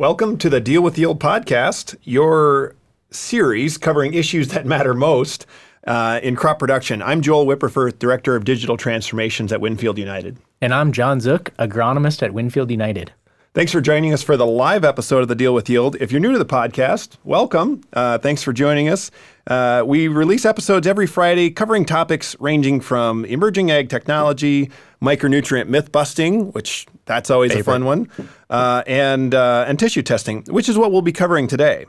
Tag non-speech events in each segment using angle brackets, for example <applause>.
Welcome to the Deal with the Yield podcast, your series covering issues that matter most uh, in crop production. I'm Joel Wipperfurth, Director of Digital Transformations at Winfield United. And I'm Jon Zook, agronomist at Winfield United. Thanks for joining us for the live episode of the Deal with Yield. If you're new to the podcast, welcome. Uh, thanks for joining us. Uh, we release episodes every Friday covering topics ranging from emerging ag technology, micronutrient myth busting, which that's always Favorite. a fun one, uh, and uh, and tissue testing, which is what we'll be covering today.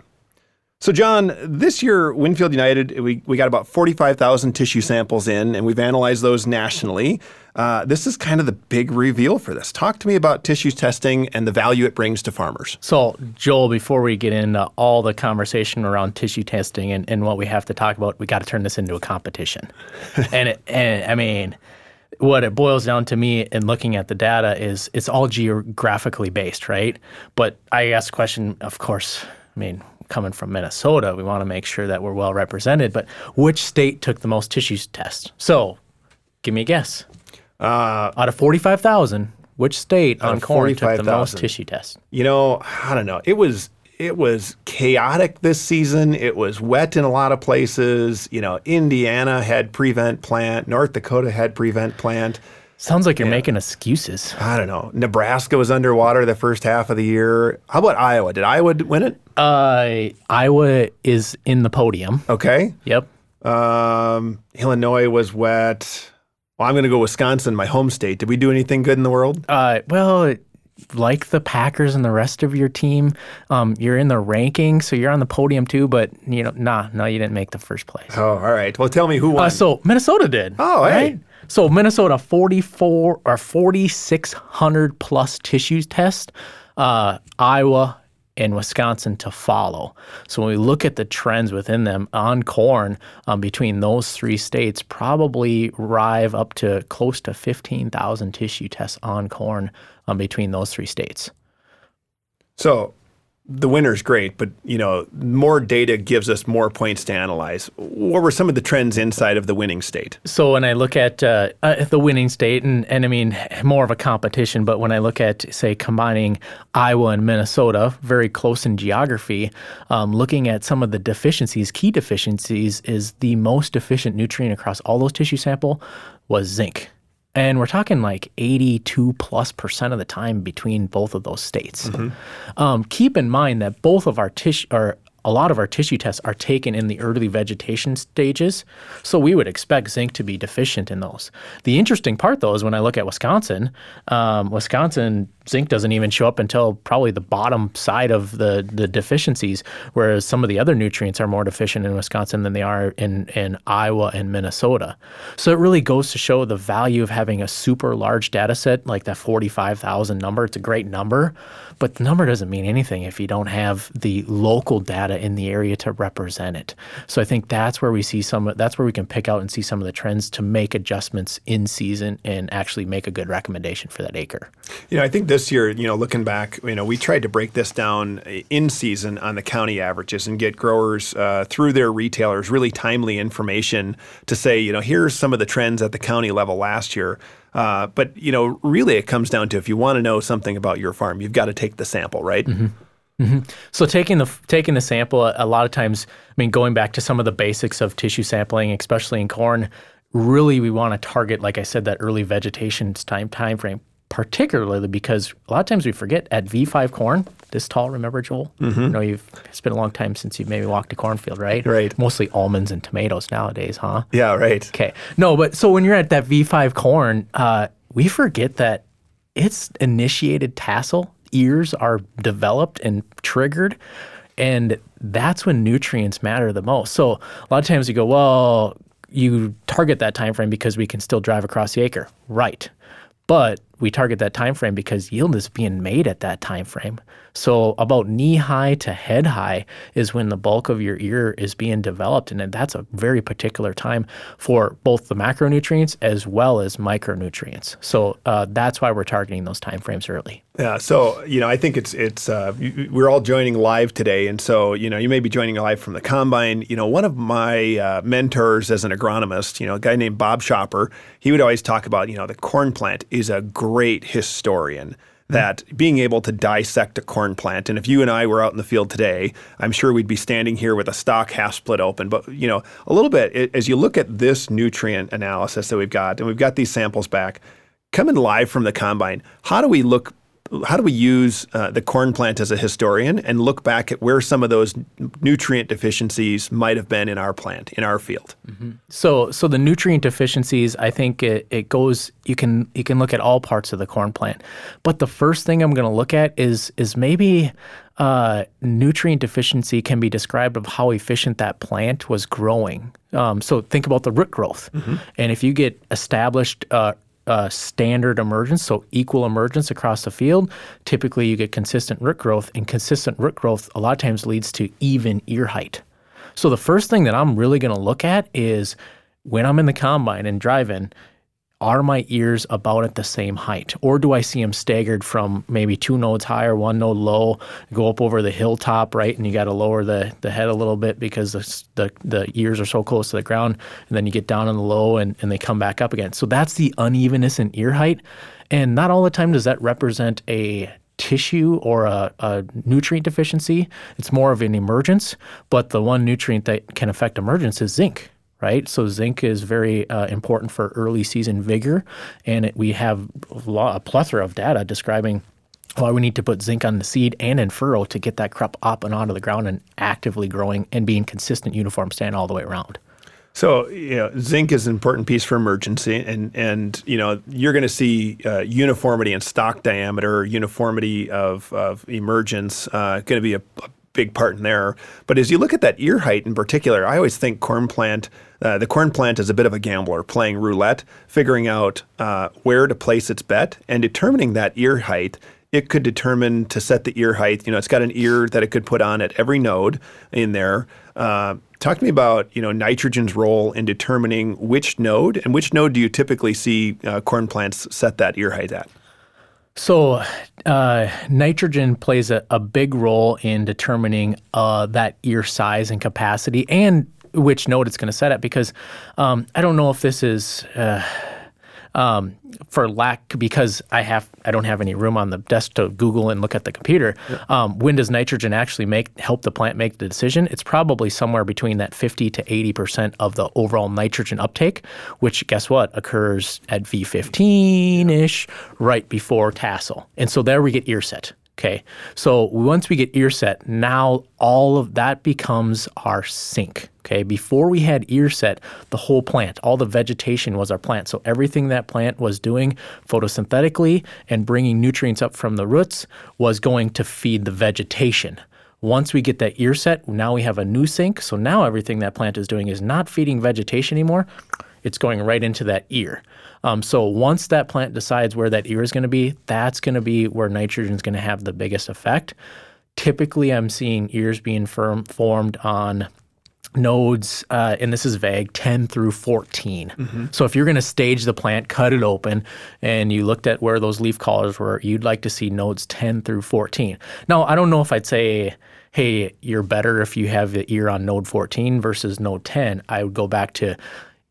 So, Jon, this year, Winfield United, we, we got about 45,000 tissue samples in, and we've analyzed those nationally. Uh, this is kind of the big reveal for this. Talk to me about tissue testing and the value it brings to farmers. So, Joel, before we get into all the conversation around tissue testing and, and what we have to talk about, we got to turn this into a competition. <laughs> and, it, and I mean, what it boils down to me in looking at the data is it's all geographically based, right? But I asked the question, of course, I mean, coming from Minnesota, we want to make sure that we're well represented. But which state took the most tissues tests? So, give me a guess. Uh, out of forty-five thousand, which state on corn took the 000. most tissue tests? You know, I don't know. It was it was chaotic this season. It was wet in a lot of places. You know, Indiana had prevent plant, North Dakota had prevent plant. Sounds like you're yeah. making excuses. I don't know. Nebraska was underwater the first half of the year. How about Iowa? Did Iowa win it? Uh, Iowa is in the podium. Okay. Yep. Um, Illinois was wet. Well, I'm going to go Wisconsin, my home state. Did we do anything good in the world? Uh, well, like the Packers and the rest of your team, um, you're in the ranking, so you're on the podium too. But you know, nah, no, you didn't make the first place. Oh, all right. Well, tell me who won. Uh, so Minnesota did. Oh, hey. So Minnesota 44 or 4600 plus tissues test. Uh, Iowa and Wisconsin to follow. So when we look at the trends within them on corn um, between those three states, probably arrive up to close to 15,000 tissue tests on corn um, between those three states. So the winner's great, but you know, more data gives us more points to analyze. What were some of the trends inside of the winning state? So when I look at uh, uh, the winning state, and, and I mean more of a competition, but when I look at say combining Iowa and Minnesota, very close in geography, um, looking at some of the deficiencies, key deficiencies, is the most deficient nutrient across all those tissue sample was zinc. And we're talking like 82 plus percent of the time between both of those states. Mm-hmm. Um, keep in mind that both of our tissue, or a lot of our tissue tests are taken in the early vegetation stages, so we would expect zinc to be deficient in those. The interesting part, though, is when I look at Wisconsin, um, Wisconsin zinc doesn't even show up until probably the bottom side of the, the deficiencies, whereas some of the other nutrients are more deficient in Wisconsin than they are in, in Iowa and Minnesota. So it really goes to show the value of having a super large data set like that 45,000 number. It's a great number, but the number doesn't mean anything if you don't have the local data in the area to represent it. So I think that's where we see some, that's where we can pick out and see some of the trends to make adjustments in season and actually make a good recommendation for that acre. Know, I think this year, you know, looking back, you know, we tried to break this down in season on the county averages and get growers uh, through their retailers really timely information to say, you know, here's some of the trends at the county level last year. Uh, but you know, really, it comes down to if you want to know something about your farm, you've got to take the sample, right? Mm-hmm. Mm-hmm. So taking the taking the sample, a, a lot of times, I mean, going back to some of the basics of tissue sampling, especially in corn, really we want to target, like I said, that early vegetation time time frame particularly because a lot of times we forget at V5 corn, this tall, remember, Joel? Mm-hmm. You know, you've, it's been a long time since you've maybe walked a cornfield, right? Right. Mostly almonds and tomatoes nowadays, huh? Yeah, right. Okay. No, but so when you're at that V5 corn, uh, we forget that it's initiated tassel, ears are developed and triggered. And that's when nutrients matter the most. So a lot of times you go, well, you target that time frame because we can still drive across the acre. Right. But we target that time frame because yield is being made at that time frame. So about knee high to head high is when the bulk of your ear is being developed, and that's a very particular time for both the macronutrients as well as micronutrients. So uh, that's why we're targeting those time frames early. Yeah. So you know, I think it's it's uh, we're all joining live today, and so you know, you may be joining live from the combine. You know, one of my uh, mentors as an agronomist, you know, a guy named Bob Shopper, he would always talk about you know the corn plant is a great historian that being able to dissect a corn plant, and if you and I were out in the field today, I'm sure we'd be standing here with a stalk half split open. But you know, a little bit it, as you look at this nutrient analysis that we've got, and we've got these samples back coming live from the combine. How do we look how do we use uh, the corn plant as a historian and look back at where some of those nutrient deficiencies might have been in our plant, in our field? Mm-hmm. So, so the nutrient deficiencies, I think it, it goes. You can you can look at all parts of the corn plant, but the first thing I'm going to look at is is maybe uh, nutrient deficiency can be described of how efficient that plant was growing. Um, so think about the root growth, mm-hmm. and if you get established uh, uh, standard emergence, so equal emergence across the field, typically you get consistent root growth, and consistent root growth a lot of times leads to even ear height. So the first thing that I'm really going to look at is when I'm in the combine and driving, are my ears about at the same height? Or do I see them staggered from maybe two nodes higher, one node low, go up over the hilltop, right? And you got to lower the, the head a little bit because the, the, the, ears are so close to the ground. And then you get down on the low and, and they come back up again. So that's the unevenness in ear height. And not all the time does that represent a tissue or a, a, nutrient deficiency. It's more of an emergence, but the one nutrient that can affect emergence is zinc right? So zinc is very uh, important for early season vigor, and it, we have a, plethora of data describing why we need to put zinc on the seed and in furrow to get that crop up and onto the ground and actively growing and being consistent, uniform stand all the way around. So, you know, zinc is an important piece for emergency, and and you know you're going to see uh, uniformity in stalk diameter, uniformity of, of emergence, uh, going to be a, a big part in there. But as you look at that ear height in particular, I always think corn plant, uh, the corn plant is a bit of a gambler playing roulette, figuring out uh, where to place its bet and determining that ear height. It could determine to set the ear height. You know, it's got an ear that it could put on at every node in there. Uh, talk to me about you know nitrogen's role in determining which node and which node do you typically see uh, corn plants set that ear height at? So, uh, nitrogen plays a, a, big role in determining uh, that ear size and capacity and which node it's going to set at because um, I don't know if this is. Uh, um, for lack because I have I don't have any room on the desk to Google and look at the computer. Yeah. Um, when does nitrogen actually make help the plant make the decision? It's probably somewhere between that 50 to 80 percent of the overall nitrogen uptake, which guess what occurs at V15 ish, right before tassel, and so there we get ear set. Okay, so once we get ear set, now all of that becomes our sink. Okay, before we had ear set, the whole plant, all the vegetation was our plant. So everything that plant was doing photosynthetically and bringing nutrients up from the roots was going to feed the vegetation. Once we get that ear set, now we have a new sink. So now everything that plant is doing is not feeding vegetation anymore. It's going right into that ear. Um, so once that plant decides where that ear is going to be, that's going to be where nitrogen is going to have the biggest effect. Typically, I'm seeing ears being firm, formed on nodes, uh, and this is vague, 10 through 14. Mm-hmm. So if you're going to stage the plant, cut it open, and you looked at where those leaf collars were, you'd like to see nodes 10 through 14. Now, I don't know if I'd say, hey, you're better if you have the ear on node 14 versus node 10. I would go back to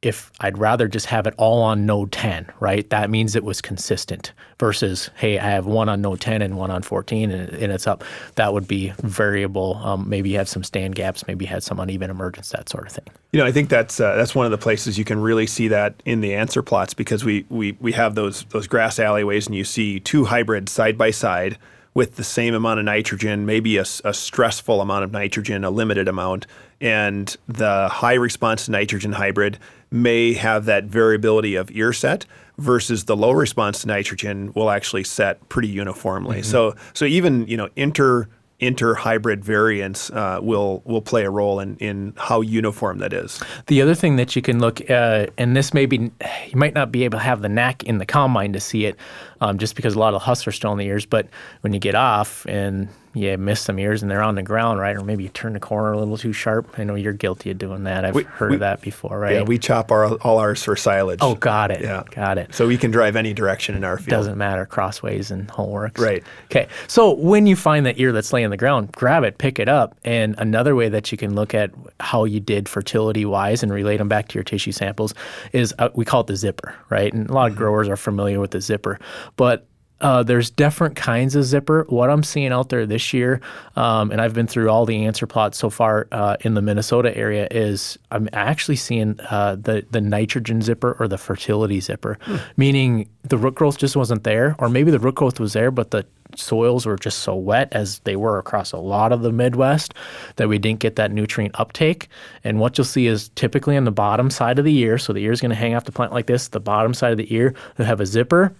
if I'd rather just have it all on node 10, right? That means it was consistent versus, hey, I have one on node 10 and one on 14 and, and it's up. That would be variable. Um, maybe you have some stand gaps, maybe you had some uneven emergence, that sort of thing. You know, I think that's uh, that's one of the places you can really see that in the answer plots because we, we, we have those, those grass alleyways and you see two hybrids side by side with the same amount of nitrogen, maybe a, a, stressful amount of nitrogen, a limited amount, and the high response nitrogen hybrid may have that variability of ear set versus the low response to nitrogen will actually set pretty uniformly. Mm-hmm. So so even you know inter inter-hybrid variants uh, will will play a role in, in how uniform that is. The other thing that you can look, uh, and this maybe you might not be able to have the knack in the combine to see it, um, just because a lot of husks are still in the ears. But when you get off and you miss some ears and they're on the ground, right? Or maybe you turn the corner a little too sharp. I know you're guilty of doing that. I've we, heard we, of that before, right? Yeah, we chop our, all ours for silage. Oh, got it. Yeah, got it. So we can drive any direction in our field. Doesn't matter crossways and whole works. Right. Okay. So when you find that ear that's laying on the ground, grab it, pick it up, and another way that you can look at how you did fertility wise and relate them back to your tissue samples is uh, we call it the zipper, right? And a lot of mm-hmm. growers are familiar with the zipper, but uh, there's different kinds of zipper. What I'm seeing out there this year, um, and I've been through all the answer plots so far uh, in the Minnesota area, is I'm actually seeing uh, the the nitrogen zipper or the fertility zipper, hmm. meaning the root growth just wasn't there, or maybe the root growth was there, but the soils were just so wet as they were across a lot of the Midwest that we didn't get that nutrient uptake. And what you'll see is typically on the bottom side of the ear, so the ear is going to hang off the plant like this, the bottom side of the ear, you'll have a zipper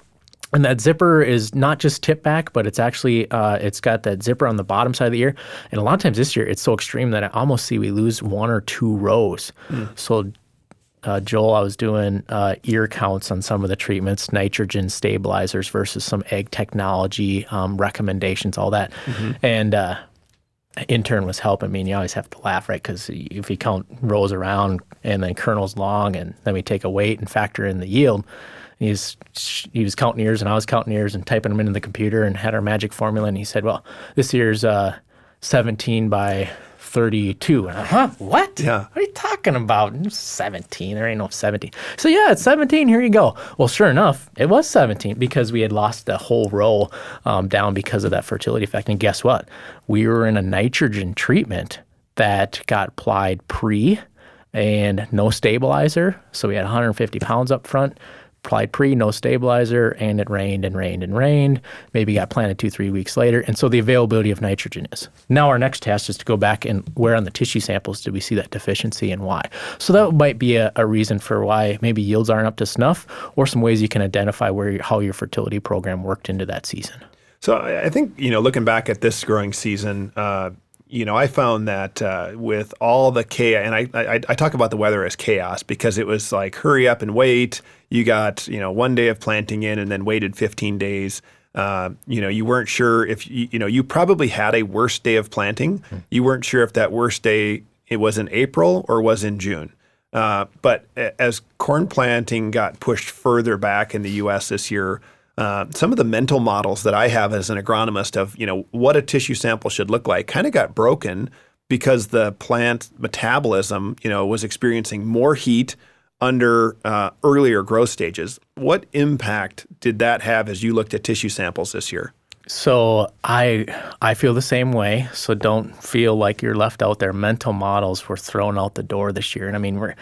and that zipper is not just tip back, but it's actually uh, it's got that zipper on the bottom side of the ear. And a lot of times this year, it's so extreme that I almost see we lose one or two rows. Mm. So, uh, Joel, I was doing uh, ear counts on some of the treatments, nitrogen stabilizers versus some ag technology um, recommendations, all that, mm-hmm. and uh, intern was helping me, and you always have to laugh, right? Because if you count rows around and then kernels long, and then we take a weight and factor in the yield he's he was counting ears and I was counting ears and typing them into the computer and had our magic formula. And he said, "Well, this year's uh, 17 by 32." And I, huh? What? Yeah. What are you talking about? 17. There ain't no 17. So yeah, it's 17. Here you go. Well, sure enough, it was 17 because we had lost the whole row um, down because of that fertility effect. And guess what? We were in a nitrogen treatment that got applied pre and no stabilizer. So we had 150 pounds up front applied pre, no stabilizer, and it rained and rained and rained. Maybe got planted two, three weeks later. And so the availability of nitrogen is. Now our next test is to go back and where on the tissue samples did we see that deficiency and why? So that might be a, a reason for why maybe yields aren't up to snuff or some ways you can identify where how your fertility program worked into that season. So I think, you know, looking back at this growing season, uh, you know, I found that uh, with all the chaos, and I, I, I talk about the weather as chaos because it was like hurry up and wait. You got you know one day of planting in, and then waited 15 days. Uh, you know, you weren't sure if you, you know you probably had a worst day of planting. Hmm. You weren't sure if that worst day it was in April or was in June. Uh, but as corn planting got pushed further back in the U.S. this year, uh, some of the mental models that I have as an agronomist of you know what a tissue sample should look like kind of got broken because the plant metabolism you know was experiencing more heat under uh, earlier growth stages. What impact did that have as you looked at tissue samples this year? So I I feel the same way. So don't feel like you're left out there. Mental models were thrown out the door this year, and I mean we're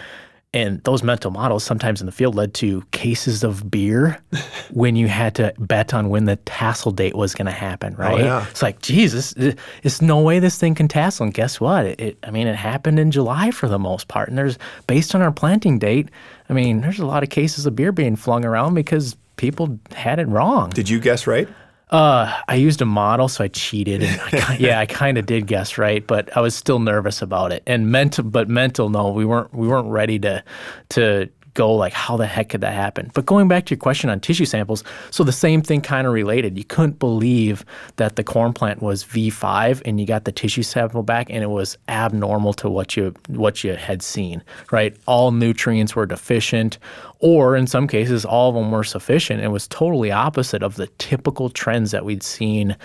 and those mental models sometimes in the field led to cases of beer <laughs> when you had to bet on when the tassel date was going to happen, oh, right? Oh, yeah. It's like, Jesus, it's no way this thing can tassel. And guess what? It, it, I mean, it happened in July for the most part. And there's, based on our planting date, I mean, there's a lot of cases of beer being flung around because people had it wrong. Did you guess right? Uh, I used a model, so I cheated. <laughs> I, yeah, I kind of did guess right, but I was still nervous about it. And mental, but mental, no, we weren't. We weren't ready to to go like, how the heck could that happen? But going back to your question on tissue samples, so the same thing kind of related. You couldn't believe that the corn plant was V5 and you got the tissue sample back and it was abnormal to what you what you had seen, right? All nutrients were deficient or in some cases all of them were sufficient. It was totally opposite of the typical trends that we'd seen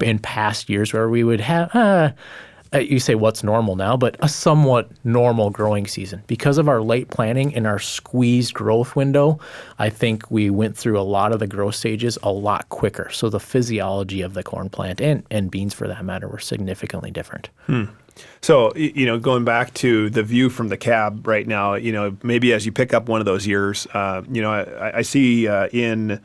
in past years where we would have uh, you say what's normal now, but a somewhat normal growing season. Because of our late planting and our squeezed growth window, I think we went through a lot of the growth stages a lot quicker. So the physiology of the corn plant and, and beans for that matter were significantly different. Hmm. So, you know, going back to the view from the cab right now, you know, maybe as you pick up one of those years, uh, you know, I, I see uh, in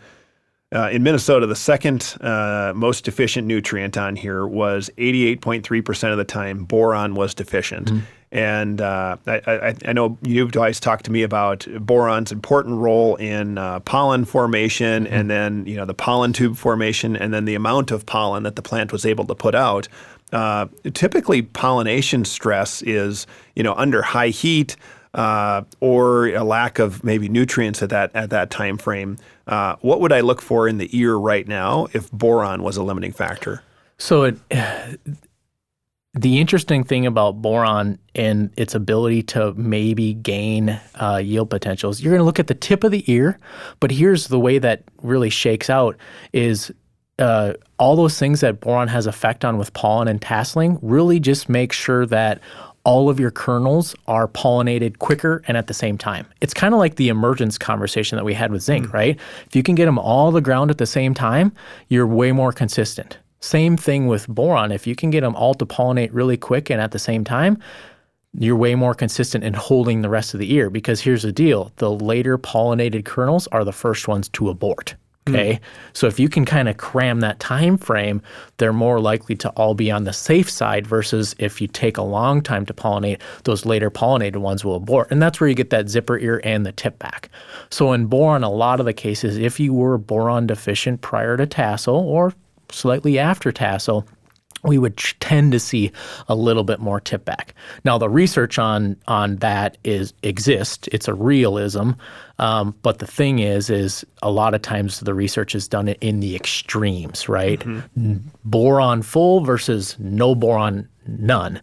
uh, in Minnesota, the second uh, most deficient nutrient on here was 88.3% of the time boron was deficient. Mm-hmm. And uh, I, I, I, know you've always talked to me about boron's important role in uh, pollen formation mm-hmm. and then, you know, the pollen tube formation and then the amount of pollen that the plant was able to put out. Uh, typically, pollination stress is, you know, under high heat, uh, or a lack of maybe nutrients at that at that time frame. Uh, what would I look for in the ear right now if boron was a limiting factor? So it, <sighs> the interesting thing about boron and its ability to maybe gain uh, yield potentials, you're going to look at the tip of the ear, but here's the way that really shakes out is uh, all those things that boron has effect on with pollen and tasseling really just make sure that all of your kernels are pollinated quicker and at the same time. It's kind of like the emergence conversation that we had with zinc, hmm. right? If you can get them all the ground at the same time, you're way more consistent. Same thing with boron. If you can get them all to pollinate really quick and at the same time, you're way more consistent in holding the rest of the ear because here's the deal the later pollinated kernels are the first ones to abort okay mm. so if you can kind of cram that time frame they're more likely to all be on the safe side versus if you take a long time to pollinate those later pollinated ones will abort and that's where you get that zipper ear and the tip back so in boron a lot of the cases if you were boron deficient prior to tassel or slightly after tassel we would tend to see a little bit more tip back. Now, the research on on that is exists. It's a realism, um, but the thing is, is a lot of times the research is done in the extremes, right? Mm-hmm. Boron full versus no boron none.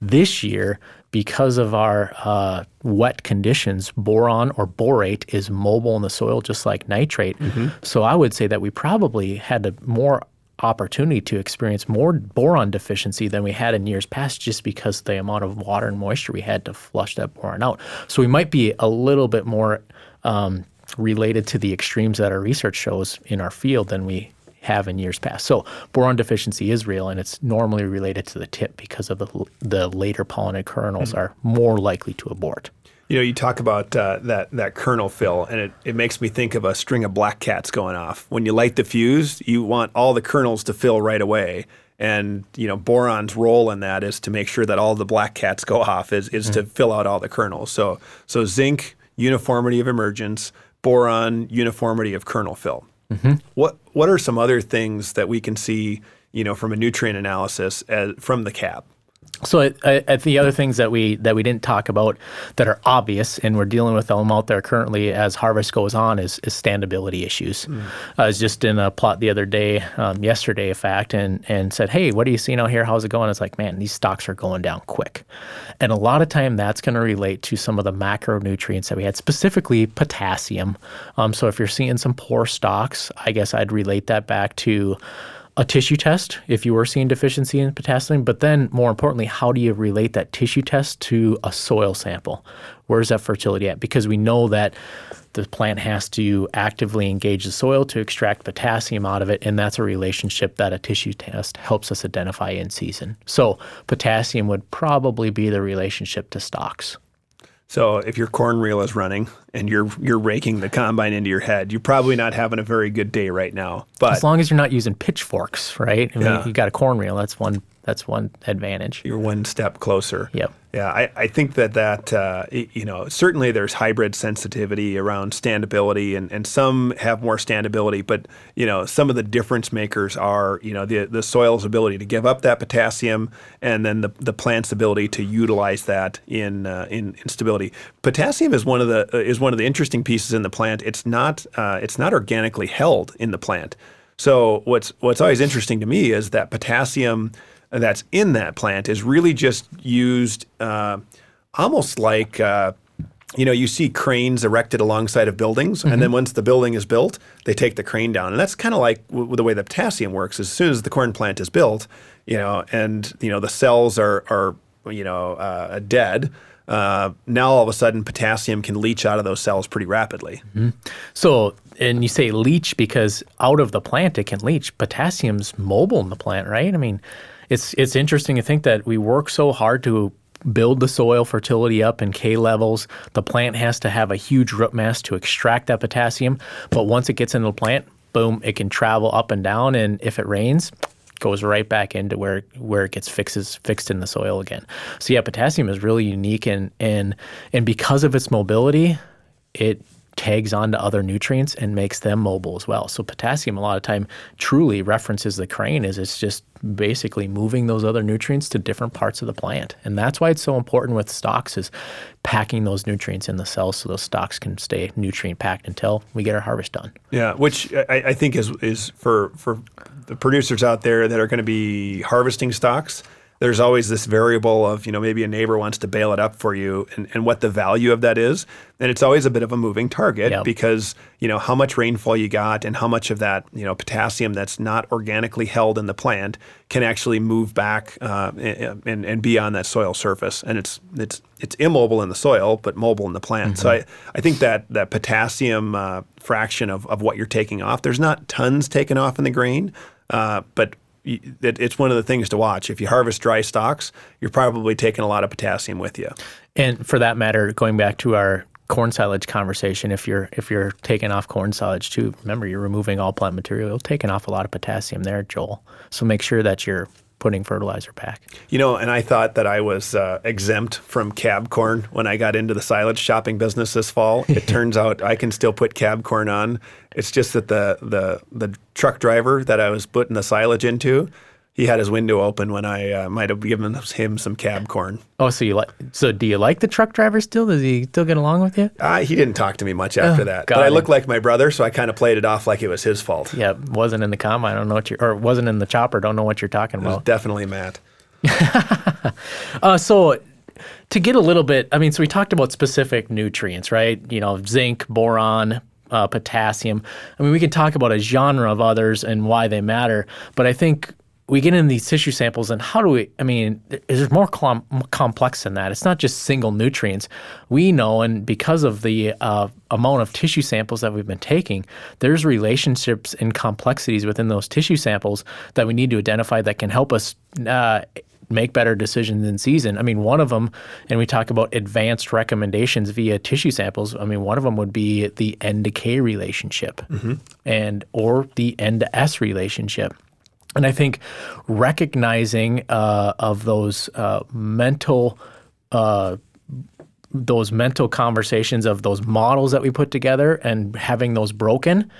This year, because of our uh, wet conditions, boron or borate is mobile in the soil just like nitrate. Mm-hmm. So I would say that we probably had a more opportunity to experience more boron deficiency than we had in years past just because the amount of water and moisture we had to flush that boron out. So we might be a little bit more um, related to the extremes that our research shows in our field than we have in years past. So boron deficiency is real, and it's normally related to the tip because of the, the later pollinated kernels mm-hmm. are more likely to abort. You know, you talk about uh, that that kernel fill, and it, it makes me think of a string of black cats going off. When you light the fuse, you want all the kernels to fill right away. And you know, boron's role in that is to make sure that all the black cats go off, is is mm-hmm. to fill out all the kernels. So so zinc uniformity of emergence, boron uniformity of kernel fill. Mm-hmm. What what are some other things that we can see, you know, from a nutrient analysis as, from the cap? So I, I, think the other things that we that we didn't talk about that are obvious, and we're dealing with them out there currently as harvest goes on, is, is standability issues. Mm. I was just in a plot the other day, um, yesterday, in fact, and and said, "Hey, what are you seeing out here? How's it going?" It's like, man, these stalks are going down quick, and a lot of time that's going to relate to some of the macronutrients that we had, specifically potassium. Um, so if you're seeing some poor stalks, I guess I'd relate that back to a tissue test if you were seeing deficiency in potassium, but then more importantly, how do you relate that tissue test to a soil sample? Where's that fertility at? Because we know that the plant has to actively engage the soil to extract potassium out of it, and that's a relationship that a tissue test helps us identify in season. So, potassium would probably be the relationship to stalks. So if your corn reel is running and you're you're raking the combine into your head, you're probably not having a very good day right now. But as long as you're not using pitchforks, right? I mean, yeah. you got a corn reel. That's one that's one advantage. You're one step closer. Yep. Yeah, I, I think that that uh, you know certainly there's hybrid sensitivity around standability, and, and some have more standability, but you know some of the difference makers are you know the the soil's ability to give up that potassium, and then the, the plant's ability to utilize that in uh, in, in stability. Potassium is one of the uh, is one of the interesting pieces in the plant. It's not uh, it's not organically held in the plant. So what's what's always interesting to me is that potassium that's in that plant is really just used uh, almost like uh, you know you see cranes erected alongside of buildings mm-hmm. and then mm-hmm. once the building is built they take the crane down and that's kind of like w- the way the potassium works as soon as the corn plant is built you know and you know the cells are are you know uh, dead uh, now all of a sudden potassium can leach out of those cells pretty rapidly. Mm-hmm. So, and you say leach because out of the plant it can leach. Potassium's mobile in the plant, right? I mean, it's it's interesting to think that we work so hard to build the soil fertility up in K levels. The plant has to have a huge root mass to extract that potassium, but once it gets into the plant, boom, it can travel up and down and if it rains, goes right back into where where it gets fixes fixed in the soil again. So yeah, potassium is really unique and and and because of its mobility, it tags onto other nutrients and makes them mobile as well. So potassium a lot of time truly references the crane is it's just basically moving those other nutrients to different parts of the plant. And that's why it's so important with stalks is packing those nutrients in the cells so those stalks can stay nutrient packed until we get our harvest done. Yeah, which I, I think is is for for the producers out there that are going to be harvesting stalks there's always this variable of, you know, maybe a neighbor wants to bale it up for you and, and what the value of that is. And it's always a bit of a moving target Yep. because, you know, how much rainfall you got and how much of that, you know, potassium that's not organically held in the plant can actually move back uh, and, and be on that soil surface. And it's, it's, it's immobile in the soil, but mobile in the plant. So I, I think that, that potassium uh, fraction of, of what you're taking off, there's not tons taken off in the grain, uh, but it, it's one of the things to watch. If you harvest dry stalks, you're probably taking a lot of potassium with you. And for that matter, going back to our corn silage conversation, if you're if you're taking off corn silage too, remember you're removing all plant material. You're taking off a lot of potassium there, Joel. So make sure that you're putting fertilizer back. You know, and I thought that I was uh, exempt from cab corn when I got into the silage shopping business this fall. It <laughs> turns out I can still put cab corn on. It's just that the the the truck driver that I was putting the silage into, he had his window open when I uh, might have given him some cab corn. Oh, so you like? So do you like the truck driver still? Does he still get along with you? Uh, he didn't talk to me much after that, but I it. look like my brother, so I kind of played it off like it was his fault. Yeah, wasn't in the combine. I don't know what you or wasn't in the chopper. Don't know what you're talking It was about. definitely Matt. <laughs> Uh, so to get a little bit, I mean, so we talked about specific nutrients, right? You know, zinc, boron, uh, potassium. I mean, we can talk about a genre of others and why they matter, but I think we get in these tissue samples and how do we, I mean, there's more com- complex than that. It's not just single nutrients. We know, and because of the uh, amount of tissue samples that we've been taking, there's relationships and complexities within those tissue samples that we need to identify that can help us uh, make better decisions in season. I mean, one of them, and we talk about advanced recommendations via tissue samples. I mean, one of them would be the N to K relationship, and or the N to S relationship. And I think recognizing uh, of those uh, mental uh, those mental conversations of those models that we put together and having those broken,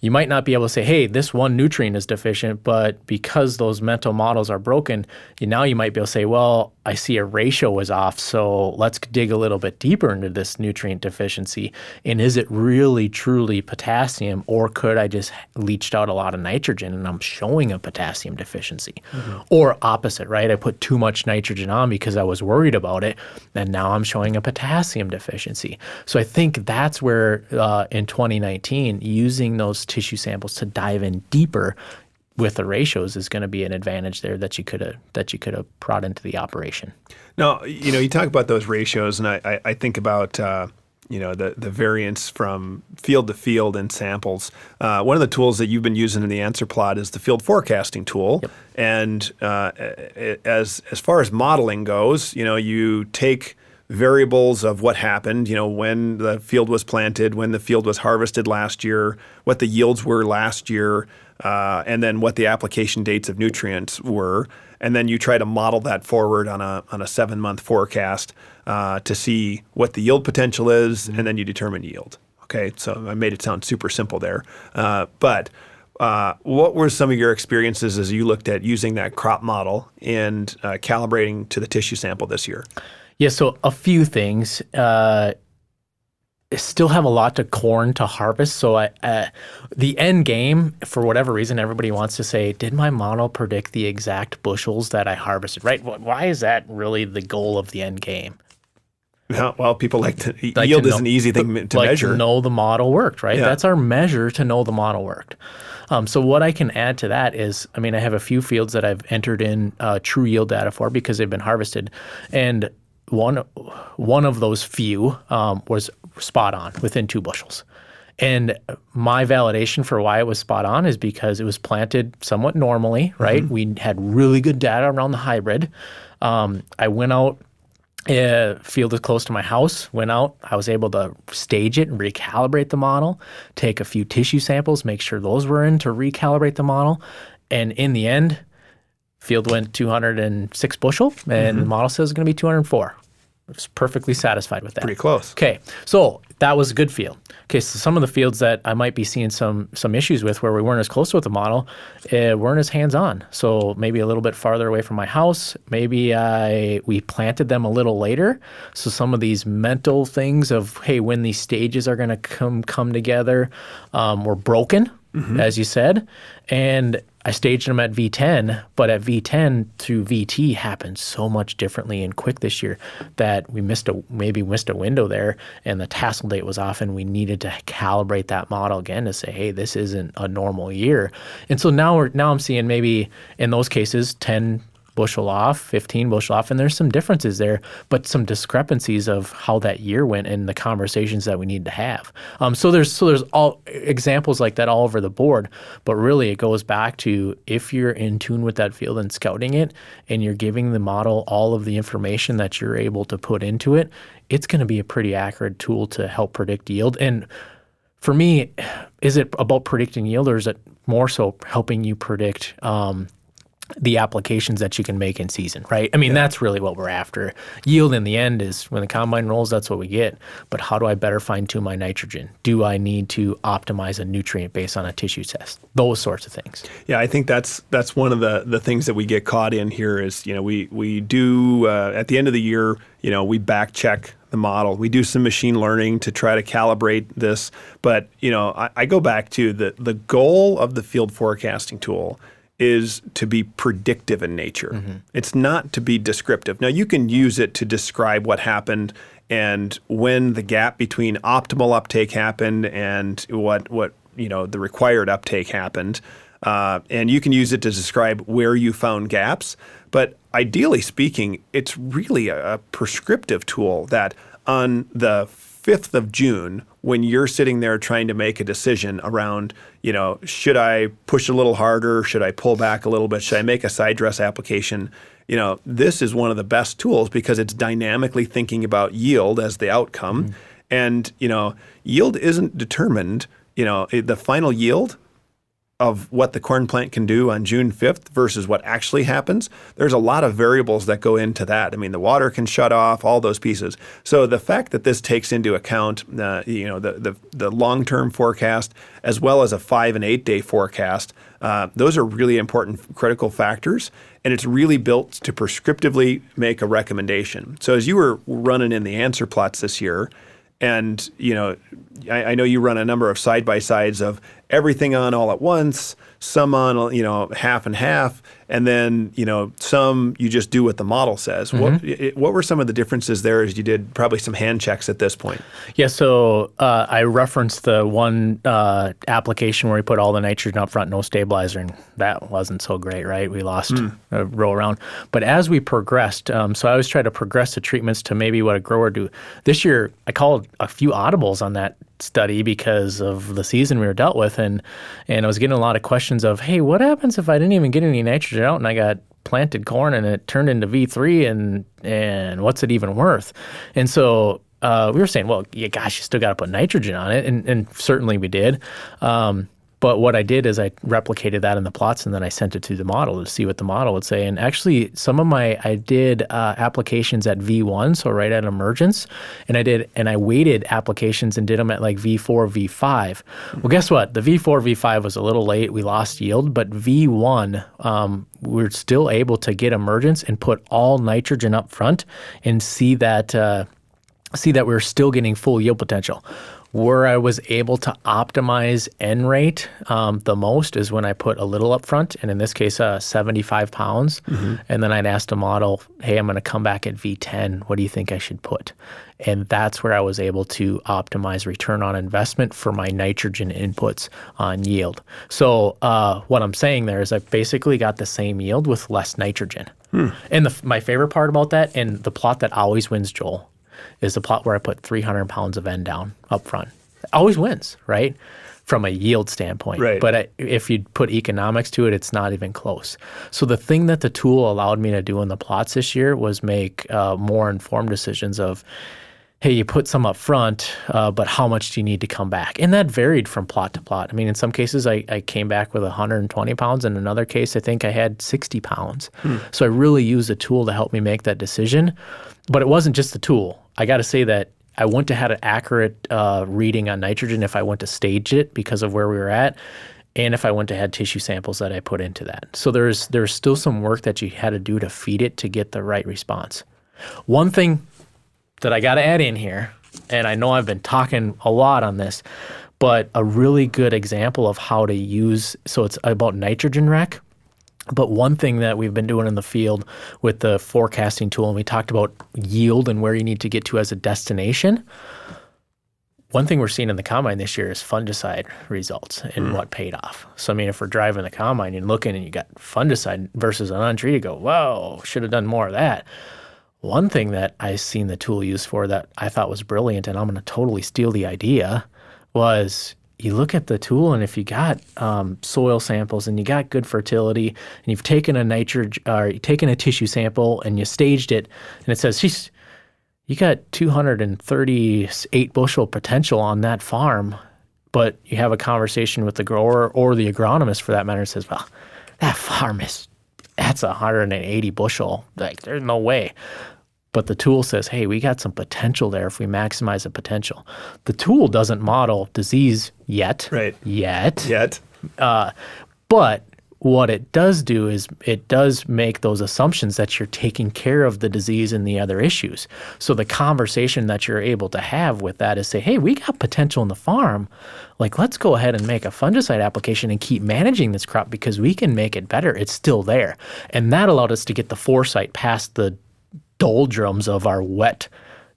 you might not be able to say, hey, this one nutrient is deficient, but because those mental models are broken, you, now you might be able to say, well, I see a ratio is off, so let's dig a little bit deeper into this nutrient deficiency. And is it really truly potassium, or could I just leached out a lot of nitrogen and I'm showing a potassium deficiency? Or opposite, right? I put too much nitrogen on because I was worried about it, and now I'm showing a potassium deficiency. So I think that's where uh, in 2019, using those tissue samples to dive in deeper with the ratios is going to be an advantage there that you could have that you could have brought into the operation. No, you know, you talk about those ratios, and I, I, I think about uh, you know the the variance from field to field in samples. Uh, one of the tools that you've been using in the answer plot is the field forecasting tool, and uh, as as far as modeling goes, you know, you take variables of what happened, you know, when the field was planted, when the field was harvested last year, what the yields were last year, uh, and then what the application dates of nutrients were, and then you try to model that forward on a on a seven month forecast uh, to see what the yield potential is, and then you determine yield. Okay, so I made it sound super simple there, uh, but. Uh, what were some of your experiences as you looked at using that crop model and uh, calibrating to the tissue sample this year? Yeah, so a few things. Uh, still have a lot to corn to harvest. So I, uh, the end game, for whatever reason, everybody wants to say, did my model predict the exact bushels that I harvested? Right? Why is that really the goal of the end game? Yeah, well, people like to Like yield to is an easy thing to like measure. To know the model worked, right? Yeah. That's our measure to know the model worked. Um, so what I can add to that is, I mean, I have a few fields that I've entered in uh, true yield data for because they've been harvested, and one one of those few um, was spot on within two bushels. And my validation for why it was spot on is because it was planted somewhat normally, right? We had really good data around the hybrid. Um, I went out uh, field is close to my house. Went out. I was able to stage it and recalibrate the model, take a few tissue samples, make sure those were in to recalibrate the model. And in the end, field went 206 bushel, and the model says it's going to be 204. I was perfectly satisfied with that. Pretty close. Okay, so that was a good field. Okay, so some of the fields that I might be seeing some some issues with, where we weren't as close with the model, uh, weren't as hands on. So maybe a little bit farther away from my house. Maybe I we planted them a little later. So some of these mental things of hey, when these stages are going to come come together, um, were broken, as you said, and I staged them at V10, but at V10 through VT happened so much differently and quick this year that we missed a maybe missed a window there, and the tassel date was off, and we needed to calibrate that model again to say, hey, this isn't a normal year. And so now we're now I'm seeing maybe in those cases 10 bushel off, 15 bushel off, and there's some differences there, but some discrepancies of how that year went and the conversations that we need to have. Um, so there's so there's all examples like that all over the board, but really it goes back to if you're in tune with that field and scouting it, and you're giving the model all of the information that you're able to put into it, it's going to be a pretty accurate tool to help predict yield and for me, is it about predicting yield or is it more so helping you predict um, the applications that you can make in season, right? I mean, yeah. that's really what we're after. Yield in the end is when the combine rolls, that's what we get. But how do I better fine tune my nitrogen? Do I need to optimize a nutrient based on a tissue test? Those sorts of things. Yeah, I think that's that's one of the the things that we get caught in here is you know we we do uh, at the end of the year you know we back check the model. We do some machine learning to try to calibrate this, but you know I, I go back to the the goal of the field forecasting tool is to be predictive in nature. Mm-hmm. It's not to be descriptive. Now, you can use it to describe what happened and when the gap between optimal uptake happened and what what you know the required uptake happened. Uh, and you can use it to describe where you found gaps. But ideally speaking, it's really a, a prescriptive tool that on the 5th of June, when you're sitting there trying to make a decision around, you know, should I push a little harder? Should I pull back a little bit? Should I make a side dress application? You know, this is one of the best tools because it's dynamically thinking about yield as the outcome. Mm-hmm. And, you know, yield isn't determined, you know, the final yield of what the corn plant can do on June 5th versus what actually happens, there's a lot of variables that go into that. I mean, the water can shut off, all those pieces. So the fact that this takes into account, uh, you know, the the, the long-term forecast as well as a five and eight day forecast, uh, those are really important critical factors. And it's really built to prescriptively make a recommendation. So as you were running in the answer plots this year, and you know, I, I know you run a number of side by sides of everything on all at once, some on you know half and half, and then you know some you just do what the model says. Mm-hmm. What it, what were some of the differences there as you did probably some hand checks at this point? Yeah, so uh, I referenced the one uh, application where we put all the nitrogen up front, no stabilizer, and that wasn't so great, right? We lost mm. a row around. But as we progressed, um, so I always try to progress the treatments to maybe what a grower do. This year, I called a few audibles on that study because of the season we were dealt with and and I was getting a lot of questions of hey what happens if I didn't even get any nitrogen out and I got planted corn and it turned into V3 and and what's it even worth? And so uh, we were saying well yeah gosh you still got to put nitrogen on it and, and certainly we did. Um, but what I did is I replicated that in the plots and then I sent it to the model to see what the model would say. And actually, some of my I did uh, applications at V1, so right at emergence, and I did and I weighted applications and did them at like V4, V5. Well, guess what? The V4, V5 was a little late. We lost yield, but V1 um, we're still able to get emergence and put all nitrogen up front and see that. Uh, see that we're still getting full yield potential. Where I was able to optimize N rate um, the most is when I put a little up front, and in this case, uh, 75 pounds. Mm-hmm. And then I'd ask the model, hey, I'm going to come back at V10. What do you think I should put? And that's where I was able to optimize return on investment for my nitrogen inputs on yield. So, uh, what I'm saying there is I basically got the same yield with less nitrogen. Hmm. And the, my favorite part about that, and the plot that always wins, Joel, is the plot where I put 300 pounds of N down up front. It always wins, right? From a yield standpoint. Right. But I, if you put economics to it, it's not even close. So the thing that the tool allowed me to do in the plots this year was make uh, more informed decisions of, hey, you put some up front, uh, but how much do you need to come back? And that varied from plot to plot. I mean, in some cases, I, I came back with 120 pounds. In another case, I think I had 60 pounds. Hmm. So I really used the tool to help me make that decision. But it wasn't just the tool. I got to say that I wouldn't have had an accurate uh, reading on nitrogen if I went to stage it because of where we were at, and if I went to had tissue samples that I put into that. So there's there's still some work that you had to do to feed it to get the right response. One thing that I got to add in here, and I know I've been talking a lot on this, but a really good example of how to use. So it's about nitrogen rec. But one thing that we've been doing in the field with the forecasting tool, and we talked about yield and where you need to get to as a destination. One thing we're seeing in the combine this year is fungicide results and mm. what paid off. So, I mean, if we're driving the combine and looking and you got fungicide versus an untreated, go, whoa, should have done more of that. One thing that I've seen the tool used for that I thought was brilliant, and I'm going to totally steal the idea, was you look at the tool, and if you got um, soil samples and you got good fertility, and you've taken a nitrogen or taken a tissue sample and you staged it, and it says, "She's you got 238 bushel potential on that farm, but you have a conversation with the grower or the agronomist for that matter and says, well, that farm is that's 180 bushel. Like there's no way. But the tool says, hey, we got some potential there if we maximize the potential. The tool doesn't model disease yet. Right. Yet. Yet. Uh, but what it does do is it does make those assumptions that you're taking care of the disease and the other issues. So the conversation that you're able to have with that is say, hey, we got potential in the farm. Like, let's go ahead and make a fungicide application and keep managing this crop because we can make it better. It's still there. And that allowed us to get the foresight past the doldrums of our wet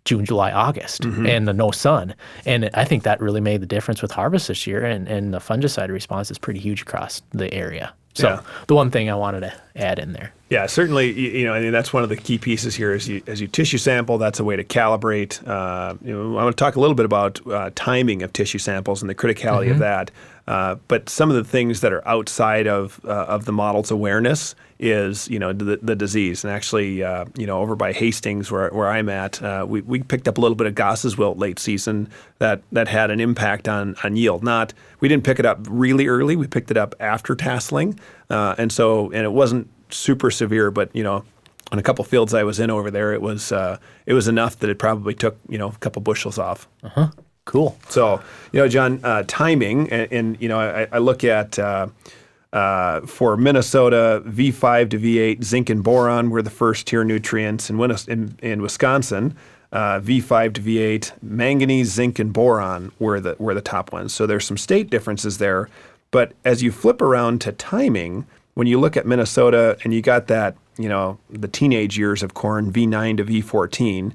June, July, August, mm-hmm. and the no sun. And I think that really made the difference with harvest this year. And, and the fungicide response is pretty huge across the area. So yeah. the one thing I wanted to add in there. Yeah, certainly. You know, I mean, that's one of the key pieces here. Is you, as you tissue sample, that's a way to calibrate. Uh, you know, I want to talk a little bit about uh, timing of tissue samples and the criticality mm-hmm. of that. Uh, but some of the things that are outside of uh, of the model's awareness is you know the, the disease. And actually, uh, you know, over by Hastings, where, where I'm at, uh, we, we picked up a little bit of Goss's wilt late season that that had an impact on on yield. Not we didn't pick it up really early. We picked it up after tasseling, uh, and so and it wasn't super severe, but you know. On a couple fields I was in over there, it was uh, it was enough that it probably took you know a couple bushels off. Uh-huh. Cool. So, you know, Jon, uh, timing, and, and, you know, I, I look at uh, uh, for Minnesota, V5 to V8, zinc and boron were the first tier nutrients. In, in, in Wisconsin, uh, V5 to V8, manganese, zinc, and boron were the were the top ones. So there's some state differences there. But as you flip around to timing, when you look at Minnesota and you got that, you know, the teenage years of corn, V9 to V14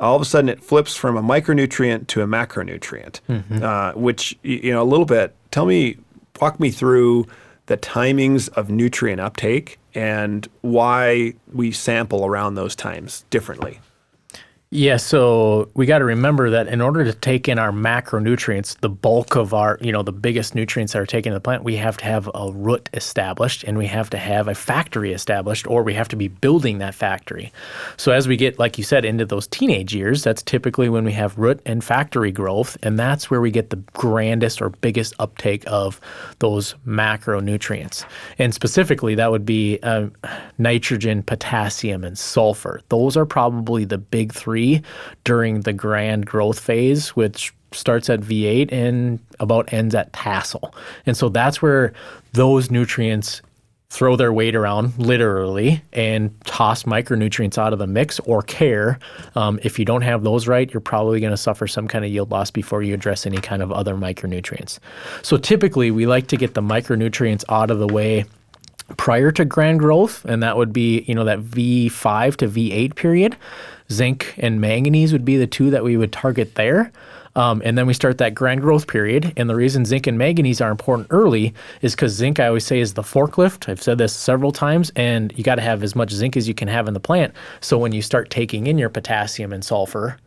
all of a sudden it flips from a micronutrient to a macronutrient, mm-hmm. uh, which, you know, a little bit, tell me, walk me through the timings of nutrient uptake and why we sample around those times differently. Yeah, so we got to remember that in order to take in our macronutrients, the bulk of our, you know, the biggest nutrients that are taken in the plant, we have to have a root established and we have to have a factory established or we have to be building that factory. So as we get, like you said, into those teenage years, that's typically when we have root and factory growth, and that's where we get the grandest or biggest uptake of those macronutrients. And specifically, that would be uh, nitrogen, potassium, and sulfur. Those are probably the big three three during the grand growth phase, which starts at V8 and about ends at tassel. And so that's where those nutrients throw their weight around literally and toss micronutrients out of the mix or care. Um, if you don't have those right, you're probably going to suffer some kind of yield loss before you address any kind of other micronutrients. So typically, we like to get the micronutrients out of the way prior to grand growth, and that would be you know that V5 to V8 period. Zinc and manganese would be the two that we would target there. Um, and then we start that grand growth period. And the reason zinc and manganese are important early is because zinc, I always say, is the forklift. I've said this several times, and you got to have as much zinc as you can have in the plant. So when you start taking in your potassium and sulfur,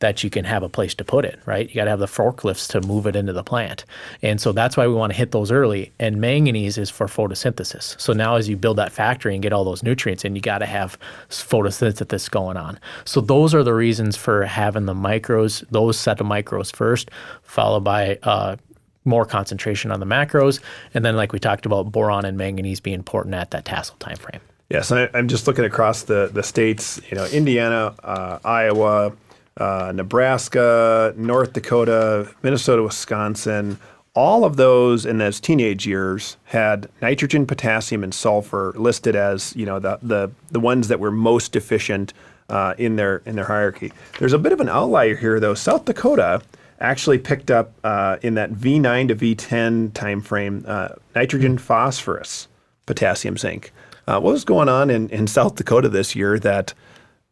that you can have a place to put it, right? You got to have the forklifts to move it into the plant. And so that's why we want to hit those early. And manganese is for photosynthesis. So now as you build that factory and get all those nutrients in, you got to have photosynthesis going on. So those are the reasons for having the micros, those set of micros first, followed by uh, more concentration on the macros. And then like we talked about boron and manganese being important at that tassel time frame. Yes, I, am just looking across the, the states, you know, Indiana, uh, Iowa, uh, Nebraska, North Dakota, Minnesota, Wisconsin, all of those in those teenage years had nitrogen, potassium, and sulfur listed as you know the the, the ones that were most deficient uh, in their in their hierarchy. There's a bit of an outlier here though. South Dakota actually picked up uh, in that V9 to V10 time frame uh, nitrogen, phosphorus, potassium, zinc. Uh, what was going on in, in South Dakota this year that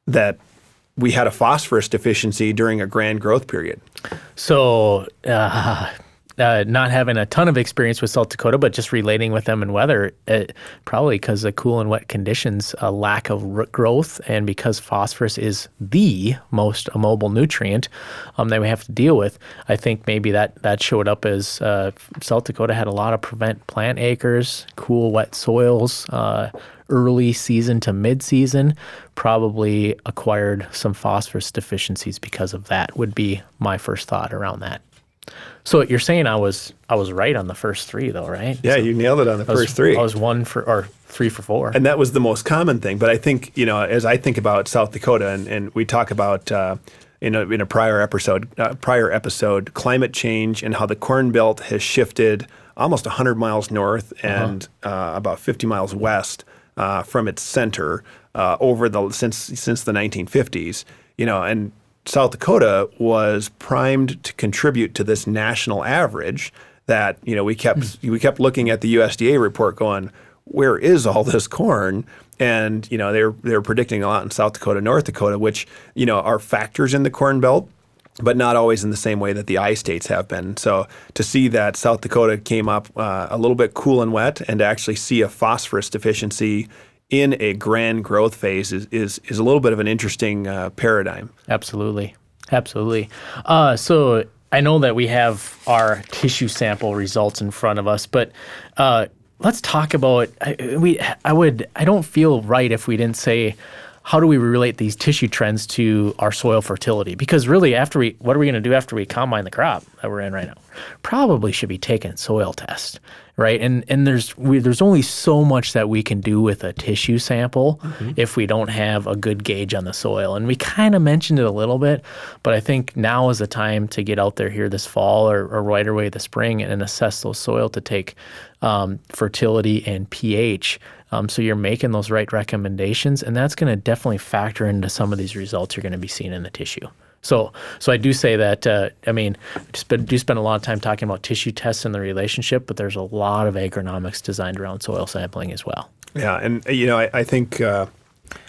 that we had a phosphorus deficiency during a grand growth period? So, uh, uh, not having a ton of experience with South Dakota, but just relating with them in weather, it, probably because the cool and wet conditions, a lack of root growth, and because phosphorus is the most immobile nutrient um, that we have to deal with, I think maybe that that showed up as uh, South Dakota had a lot of prevent plant acres, cool wet soils. Uh, early season to mid season, probably acquired some phosphorus deficiencies because of that, would be my first thought around that. So you're saying I was I was right on the first three though, right? Yeah, you nailed it on the I was, first three. I was one for or three for four. and that was the most common thing. But I think you know, as I think about South Dakota, and, and we talk about uh, in a in a prior episode, uh, prior episode, climate change and how the Corn Belt has shifted almost 100 miles north and uh about 50 miles west uh, from its center uh, over the since since the 1950s. You know, and South Dakota was primed to contribute to this national average that you know we kept we kept looking at the USDA report going where is all this corn and you know they're they're predicting a lot in South Dakota North Dakota which you know are factors in the corn belt but not always in the same way that the I states have been. So to see that South Dakota came up uh, a little bit cool and wet, and to actually see a phosphorus deficiency in a grand growth phase is is, is a little bit of an interesting uh, paradigm. Absolutely. Absolutely. Uh, so I know that we have our tissue sample results in front of us, but uh, let's talk about I, we. I would. I don't feel right if we didn't say how do we relate these tissue trends to our soil fertility? Because really, after we, what are we going to do after we combine the crop that we're in right now? Probably should be taking soil test, right? And and there's we, there's only so much that we can do with a tissue sample if we don't have a good gauge on the soil. And we kind of mentioned it a little bit, but I think now is the time to get out there here this fall or, or right away this spring and assess those soil to take um, fertility and pH. Um, so you're making those right recommendations, and that's going to definitely factor into some of these results you're going to be seeing in the tissue. So, so I do say that. Uh, I mean, I sp- do spend a lot of time talking about tissue tests and the relationship, but there's a lot of agronomics designed around soil sampling as well. Yeah, and uh, you know, I, I think uh,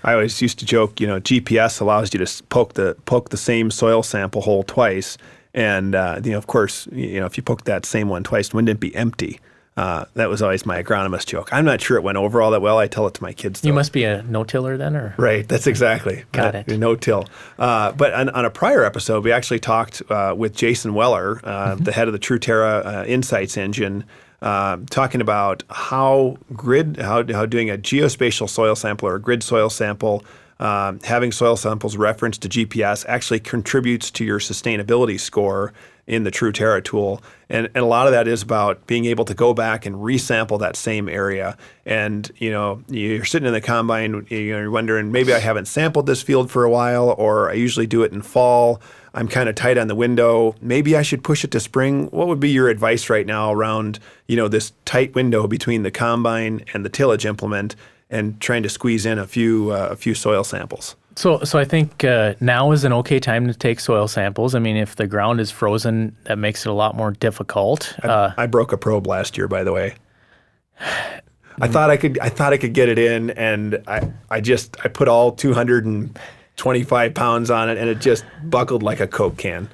I always used to joke. You know, GPS allows you to poke the poke the same soil sample hole twice, and uh, you know, of course, you know, if you poke that same one twice, wouldn't it be empty? Uh, that was always my agronomist joke. I'm not sure it went over all that well. I tell it to my kids. You must be a no-tiller then, or Right, that's exactly. <laughs> Got it. No till. Uh, but on, on a prior episode, we actually talked uh, with Jason Weller, uh, Mm-hmm. the head of the TrueTerra uh, Insights engine, uh, talking about how grid, how, how doing a geospatial soil sample or a grid soil sample, um, having soil samples referenced to GPS actually contributes to your sustainability score in the TrueTerra tool. And, and a lot of that is about being able to go back and resample that same area. And, you know, you're sitting in the combine, you know, you're wondering, maybe I haven't sampled this field for a while, or I usually do it in fall. I'm kind of tight on the window. Maybe I should push it to spring. What would be your advice right now around, you know, this tight window between the combine and the tillage implement and trying to squeeze in a few, uh, a few soil samples? So, so I think uh, now is an okay time to take soil samples. I mean, if the ground is frozen, that makes it a lot more difficult. Uh, I broke a probe last year, by the way. <sighs> I thought I could. I thought I could get it in, and I, I just I put all 225 pounds on it, and it just buckled like a coke can.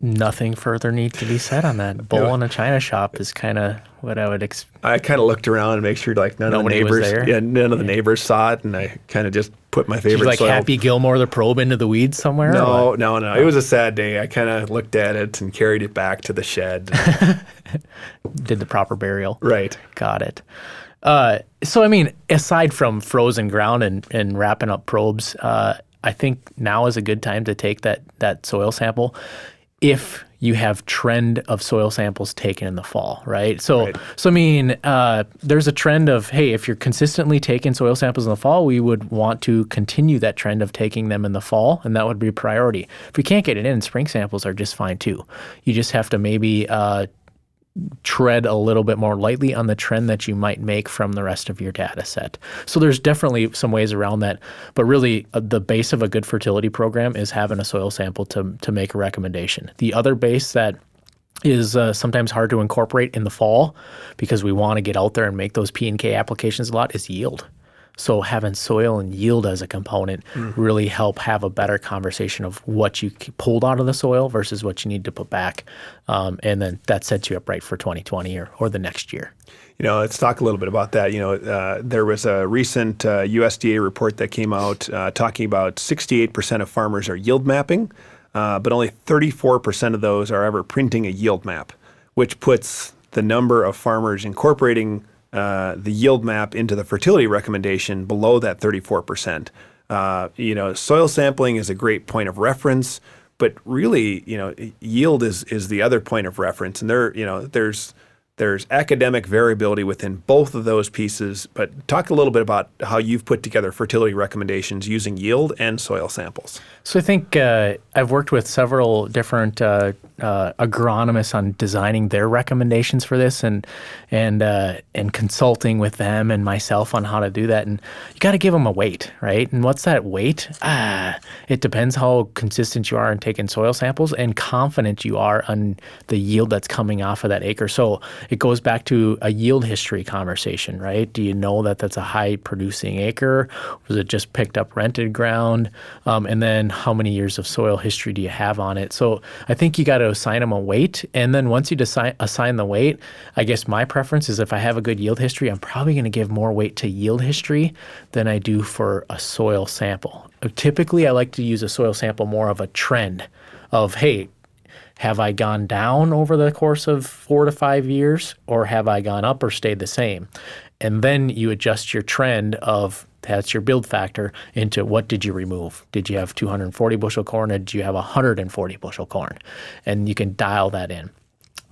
Nothing further needs to be said on that. Bull in a china shop is kind of what I would expect. I kind of looked around and make sure like none Nobody of the neighbors, yeah, none of the neighbors saw it, and I kind of just put my favorite like soil. Happy Gilmore the probe into the weeds somewhere. No, no, no. It was a sad day. I kind of looked at it and carried it back to the shed. <laughs> did the proper burial. right. Got it. Uh, so, I mean, aside from frozen ground and, and wrapping up probes, uh, I think now is a good time to take that, that soil sample if you have trend of soil samples taken in the fall, right? So, Right. so I mean, uh, there's a trend of hey, if you're consistently taking soil samples in the fall, we would want to continue that trend of taking them in the fall, and that would be a priority. If we can't get it in, spring samples are just fine too. You just have to maybe uh, tread a little bit more lightly on the trend that you might make from the rest of your data set. So there's definitely some ways around that, but really uh, the base of a good fertility program is having a soil sample to to make a recommendation. The other base that is uh, sometimes hard to incorporate in the fall because we want to get out there and make those P and K applications a lot is yield. So having soil and yield as a component mm. really help have a better conversation of what you pulled out of the soil versus what you need to put back, um, and then that sets you up right for 2020 or, or the next year. You know, let's talk a little bit about that. You know, uh, there was a recent uh, USDA report that came out uh, talking about 68% of farmers are yield mapping, uh, but only 34% of those are ever printing a yield map, which puts the number of farmers incorporating uh, the yield map into the fertility recommendation below that 34%. Uh, you know, soil sampling is a great point of reference, but really, you know, yield is is the other point of reference. And there, you know, there's there's academic variability within both of those pieces. But talk a little bit about how you've put together fertility recommendations using yield and soil samples. So I think uh, I've worked with several different uh, uh, agronomists on designing their recommendations for this, and and uh, and consulting with them and myself on how to do that. And you got to give them a weight, right? And what's that weight? Ah, it depends how consistent you are in taking soil samples and confident you are on the yield that's coming off of that acre. So it goes back to a yield history conversation, right? Do you know that that's a high producing acre? Was it just picked up rented ground? Um, and then how many years of soil history do you have on it? So I think you got to assign them a weight. And then once you decide, assign the weight, I guess my preference is if I have a good yield history, I'm probably going to give more weight to yield history than I do for a soil sample. Typically, I like to use a soil sample more of a trend of, hey, have I gone down over the course of four to five years, or have I gone up or stayed the same? And then you adjust your trend of that's your build factor into what did you remove? Did you have 240 bushel corn or did you have 140 bushel corn? And you can dial that in.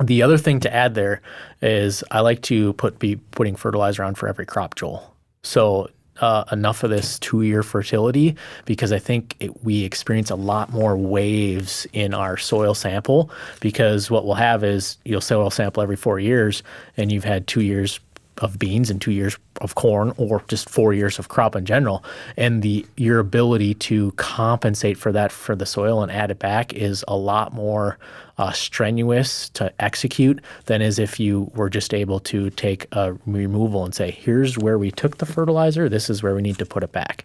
The other thing to add there is I like to put be putting fertilizer on for every crop, Joel. So uh, enough of this two-year fertility because I think it, we experience a lot more waves in our soil sample because what we'll have is you'll soil sample every four years and you've had two years of beans and two years of corn or just four years of crop in general and the your ability to compensate for that for the soil and add it back is a lot more uh, strenuous to execute than is if you were just able to take a removal and say here's where we took the fertilizer this is where we need to put it back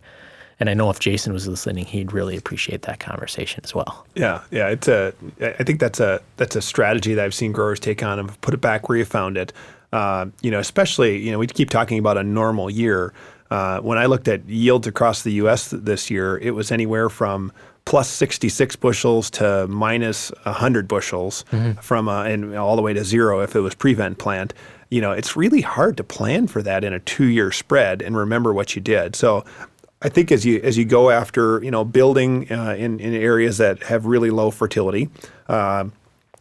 and I know if Jason was listening, he'd really appreciate that conversation as well. Yeah, yeah, it's a. I think that's a that's a strategy that I've seen growers take on and put it back where you found it. Uh, you know, especially, you know, we keep talking about a normal year. Uh, when I looked at yields across the U.S. Th- this year, it was anywhere from plus 66 bushels to minus 100 bushels mm-hmm. from uh, and all the way to zero if it was prevent plant. You know, it's really hard to plan for that in a two-year spread and remember what you did. So I think as you as you go after you know building uh, in in areas that have really low fertility, uh,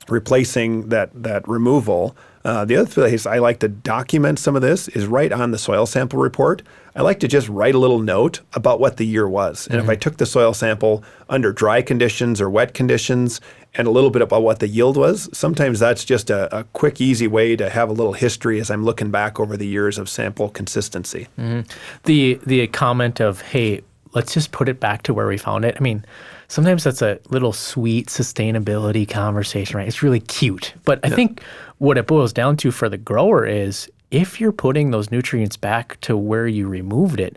replacing that that removal. Uh, the other place I like to document some of this is right on the soil sample report. I like to just write a little note about what the year was. And mm-hmm. if I took the soil sample under dry conditions or wet conditions and a little bit about what the yield was, sometimes that's just a, a quick, easy way to have a little history as I'm looking back over the years of sample consistency. Mm-hmm. The, the comment of, hey, let's just put it back to where we found it. I mean, sometimes that's a little sweet sustainability conversation, right? It's really cute. But I yeah. think what it boils down to for the grower is if you're putting those nutrients back to where you removed it,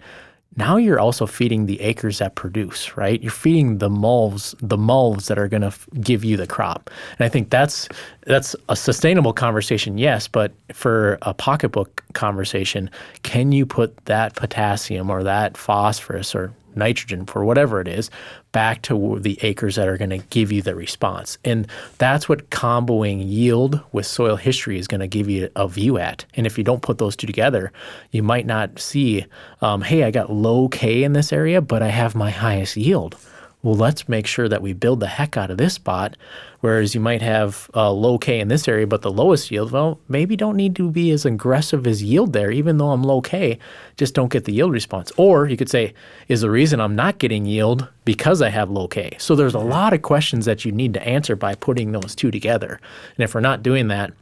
now you're also feeding the acres that produce, right? You're feeding the mulves, the mulves that are going to f- give you the crop. And I think that's that's a sustainable conversation, yes, but for a pocketbook conversation, can you put that potassium or that phosphorus or nitrogen for whatever it is back to the acres that are going to give you the response. And that's what comboing yield with soil history is going to give you a view at. And if you don't put those two together, you might not see, um, hey, I got low K in this area, but I have my highest yield well, let's make sure that we build the heck out of this spot. Whereas you might have a low K in this area, but the lowest yield, well, maybe don't need to be as aggressive as yield there, even though I'm low K, just don't get the yield response. Or you could say, is the reason I'm not getting yield because I have low K? So there's a mm-hmm. lot of questions that you need to answer by putting those two together. And if we're not doing that,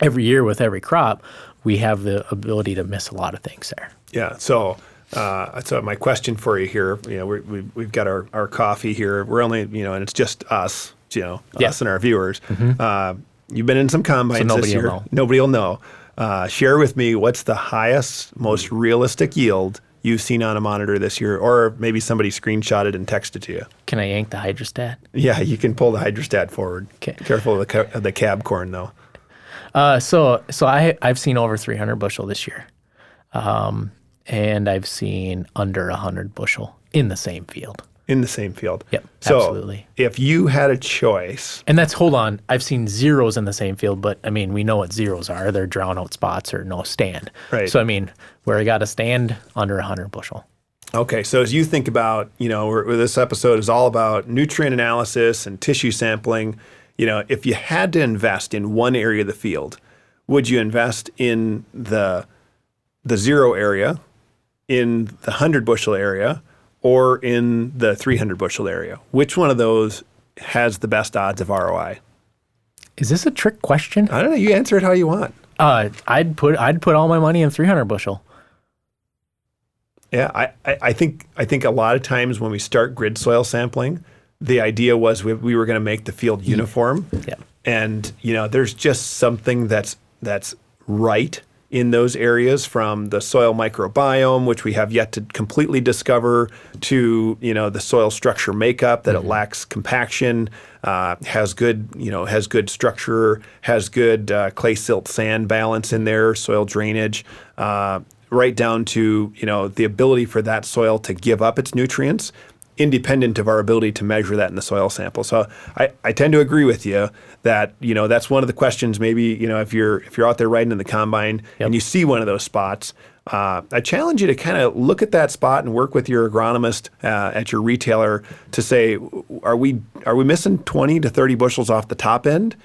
every year with every crop, we have the ability to miss a lot of things there. Yeah. So, uh, so my question for you here, you know, we we've, we've got our, our coffee here. We're only, you know, and it's just us, you know, Yeah. us and our viewers. Uh, you've been in some combines nobody this will year. know. Nobody will know. Uh, share with me what's the highest, most realistic yield you've seen on a monitor this year, or maybe somebody screenshotted and texted to you. Can I yank the hydrostat? Yeah, you can pull the hydrostat forward. 'Kay. Careful of the, ca- the cab corn, though. Uh, so so I I've seen over 300 bushel this year, um, and I've seen under 100 bushel in the same field. In the same field. Yep, So absolutely. if you had a choice, And that's hold on. I've seen zeros in the same field, but I mean we know what zeros are. They're drown out spots or no stand. Right. So I mean where I got a stand under 100 bushel. Okay, so as you think about, you know, this episode is all about nutrient analysis and tissue sampling, you know, if you had to invest in one area of the field, would you invest in the the zero area, in the hundred bushel area, or in the three hundred bushel area? Which one of those has the best odds of ROI? Is this a trick question? I don't know. You answer it how you want. Uh, I'd put I'd put all my money in 300 bushel. Yeah, I, I, I think I think a lot of times when we start grid soil sampling, the idea was we, we were going to make the field uniform. Yeah. And you know, there's just something that's that's right in those areas from the soil microbiome, which we have yet to completely discover, to you know the soil structure makeup that it lacks compaction, uh, has good you know has good structure, has good uh, clay silt sand balance in there, soil drainage. Uh, right down to you know the ability for that soil to give up its nutrients independent of our ability to measure that in the soil sample. So I, I tend to agree with you that you know that's one of the questions. Maybe you know if you're if you're out there riding in the combine and you see one of those spots, uh, I challenge you to kind of look at that spot and work with your agronomist uh, at your retailer to say, are we are we missing 20 to 30 bushels off the top end?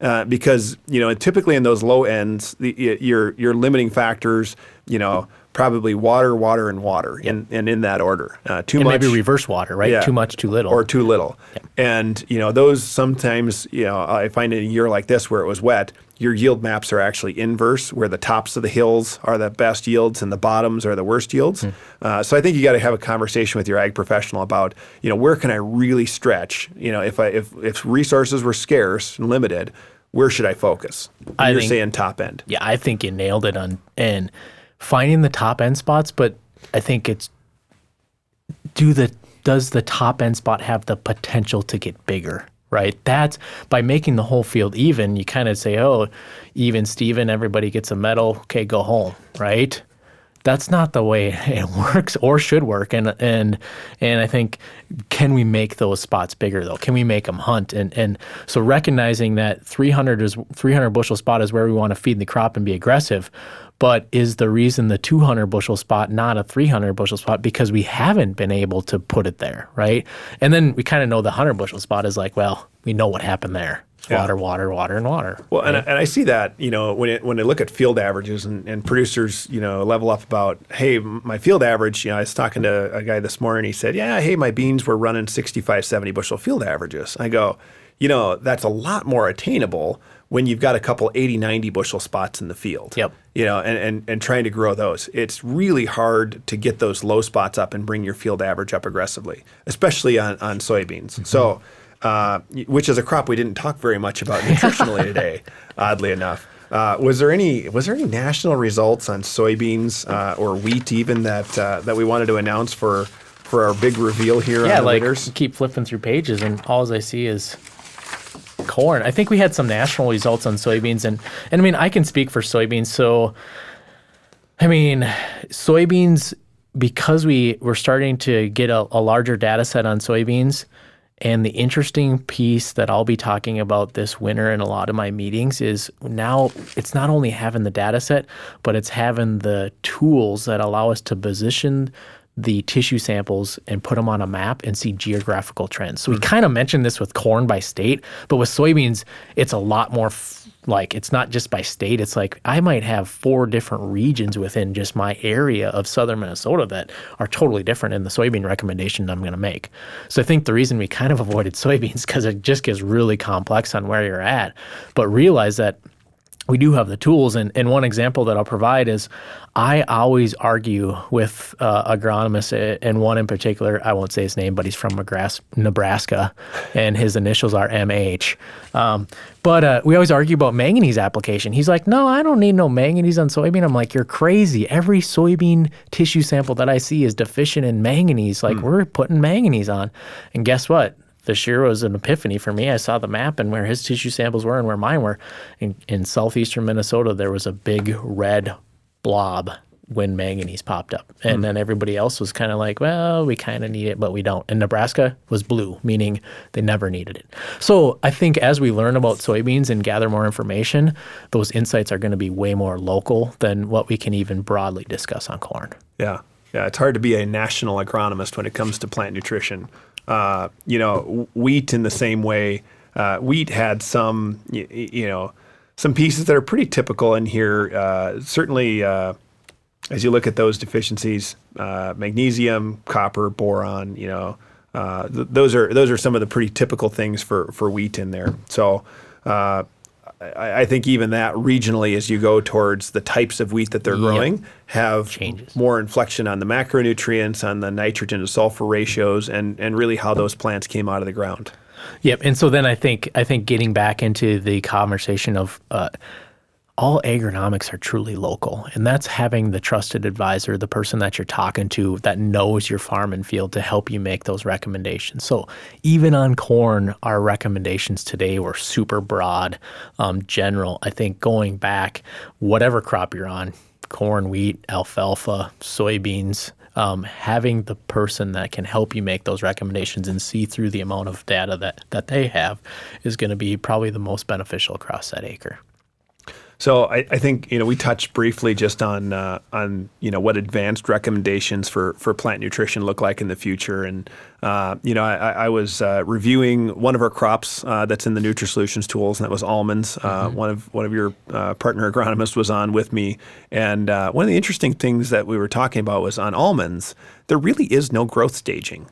Uh, because you know typically in those low ends, the, your your limiting factors, you know, probably water, water, and water, and, and in that order. Uh, too And much, maybe reverse water, right? Yeah. Too much, too little. or too little. And you know those sometimes you know I find in a year like this where it was wet, your yield maps are actually inverse, where the tops of the hills are the best yields and the bottoms are the worst yields. Uh, so I think you got to have a conversation with your ag professional about you know where can I really stretch. You know if I if if resources were scarce and limited, where should I focus? I You're think- saying top end. yeah, I think you nailed it on and finding the top end spots, but I think it's do the does the top end spot have the potential to get bigger? Right. That's by making the whole field even, you kind of say, Oh, even Steven, everybody gets a medal, okay, go home, right? That's not the way <laughs> it works or should work. And and and I think can we make those spots bigger though? Can we make them hunt? And and so recognizing that 300 is 300 bushel spot is where we want to feed the crop and be aggressive, but is the reason the 200 bushel spot not a 300 bushel spot because we haven't been able to put it there, right? And then we kind of know the 100 bushel spot is like, well, we know what happened there. Yeah. Water, water, water, and water. Well, and, I, and I see that, you know, when it, when I look at field averages and, and producers, you know, level up about, hey, my field average, you know, I was talking to a guy this morning, he said, yeah, hey, my beans were running 65, 70 bushel field averages. I go, you know, that's a lot more attainable when you've got a couple 80, 90 bushel spots in the field. Yep. You know, and, and, and trying to grow those. It's really hard to get those low spots up and bring your field average up aggressively, especially on, on soybeans. Mm-hmm. So, uh, which is a crop we didn't talk very much about nutritionally <laughs> today, oddly enough. Uh, was there any was there any national results on soybeans uh, or wheat even that uh, that we wanted to announce for for our big reveal here yeah, on the like winners? keep flipping through pages, and all I see is corn. I think we had some national results on soybeans, and and I mean I can speak for soybeans. So, I mean, soybeans because we we're starting to get a, a larger data set on soybeans. And the interesting piece that I'll be talking about this winter in a lot of my meetings is now it's not only having the data set, but it's having the tools that allow us to position the tissue samples and put them on a map and see geographical trends. So we hmm. kind of mentioned this with corn by state, but with soybeans, it's a lot more f- like it's not just by state. It's like I might have four different regions within just my area of southern Minnesota that are totally different in the soybean recommendation I'm going to make. So I think the reason we kind of <laughs> avoided soybeans because it just gets really complex on where you're at, but realize that we do have the tools. And, and one example that I'll provide is I always argue with uh, agronomists, and one in particular, I won't say his name, but he's from Nebraska, and his initials are MH. Um, but uh, we always argue about manganese application. He's like, no, I don't need no manganese on soybean. I'm like, you're crazy. Every soybean tissue sample that I see is deficient in manganese. Like, mm. we're putting manganese on. And guess what? This year was an epiphany for me. I saw the map and where his tissue samples were and where mine were. In, in southeastern Minnesota, there was a big red blob when manganese popped up. And hmm. then everybody else was kind of like, well, we kind of need it, but we don't. And Nebraska was blue, meaning they never needed it. So I think as we learn about soybeans and gather more information, those insights are going to be way more local than what we can even broadly discuss on corn. Yeah. Yeah. It's hard to be a national agronomist when it comes to plant nutrition. Uh, you know, wheat in the same way. Uh, wheat had some, you, you, know, some pieces that are pretty typical in here. Uh, certainly, uh, as you look at those deficiencies, uh, magnesium, copper, boron. You know, th- those are those are some of the pretty typical things for for wheat in there. So. I, think even that regionally, as you go towards the types of wheat that they're growing, have Changes. more inflection on the macronutrients, on the nitrogen to sulfur ratios, and and really how those plants came out of the ground. Yep. And so then I think I think getting back into the conversation of uh, all agronomics are truly local. And that's having the trusted advisor, the person that you're talking to that knows your farm and field to help you make those recommendations. So even on corn, our recommendations today were super broad, um, general. I think going back, whatever crop you're on, corn, wheat, alfalfa, soybeans, um, having the person that can help you make those recommendations and see through the amount of data that, that they have is going to be probably the most beneficial across that acre. So I, I, think you know we touched briefly just on uh, on you know what advanced recommendations for for plant nutrition look like in the future, and uh, you know I, I was uh, reviewing one of our crops uh, that's in the NutriSolutions tools, and that was almonds. Uh, mm-hmm. One of one of your uh, partner agronomists was on with me, and one of the interesting things that we were talking about was on almonds. There really is no growth staging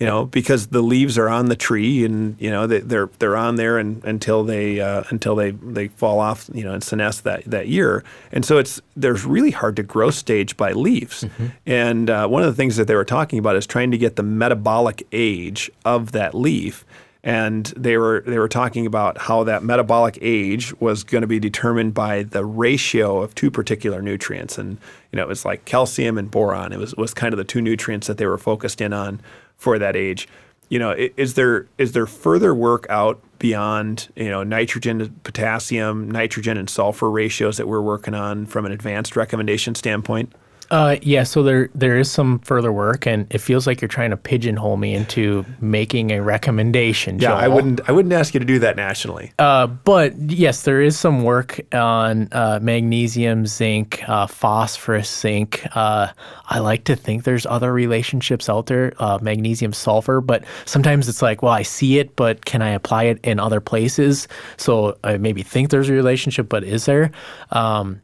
you know, because the leaves are on the tree and you know they, they're they're on there and, until they uh, until they, they fall off, you know, and senesce that, that year. And so it's there's really hard to grow stage by leaves. Mm-hmm. And uh, one of the things that they were talking about is trying to get the metabolic age of that leaf. And they were they were talking about how that metabolic age was going to be determined by the ratio of two particular nutrients, and you know it was like calcium and boron. It was was kind of the two nutrients that they were focused in on for that age. You know, is there is there further work out beyond you know nitrogen, potassium, nitrogen, and sulfur ratios that we're working on from an advanced recommendation standpoint? Uh, yeah, so there there is some further work, and it feels like you're trying to pigeonhole me into making a recommendation. Yeah, Joel. I wouldn't I wouldn't ask you to do that nationally. Uh, but yes, there is some work on uh, magnesium, zinc, uh, phosphorus, zinc. Uh, I like to think there's other relationships out there, uh, magnesium, sulfur, but sometimes it's like, well, I see it, but can I apply it in other places? So I maybe think there's a relationship, but is there? Um,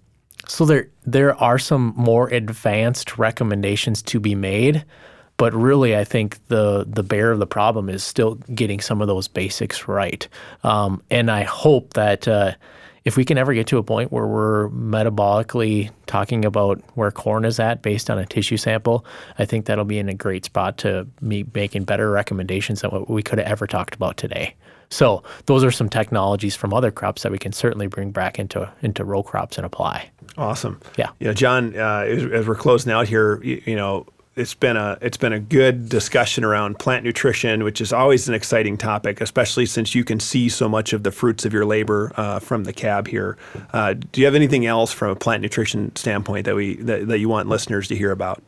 so there there are some more advanced recommendations to be made, but really I think the the bear of the problem is still getting some of those basics right. Um, and I hope that uh, if we can ever get to a point where we're metabolically talking about where corn is at based on a tissue sample, I think that'll be in a great spot to be making better recommendations than what we could have ever talked about today. So those are some technologies from other crops that we can certainly bring back into into row crops and apply. Awesome. Yeah. You know, Jon, uh, as, as, we're closing out here, you, you, know, it's been a it's been a good discussion around plant nutrition, which is always an exciting topic, especially since you can see so much of the fruits of your labor uh, from the cab here. Uh, do you have anything else from a plant nutrition standpoint that we that, that you want listeners to hear about?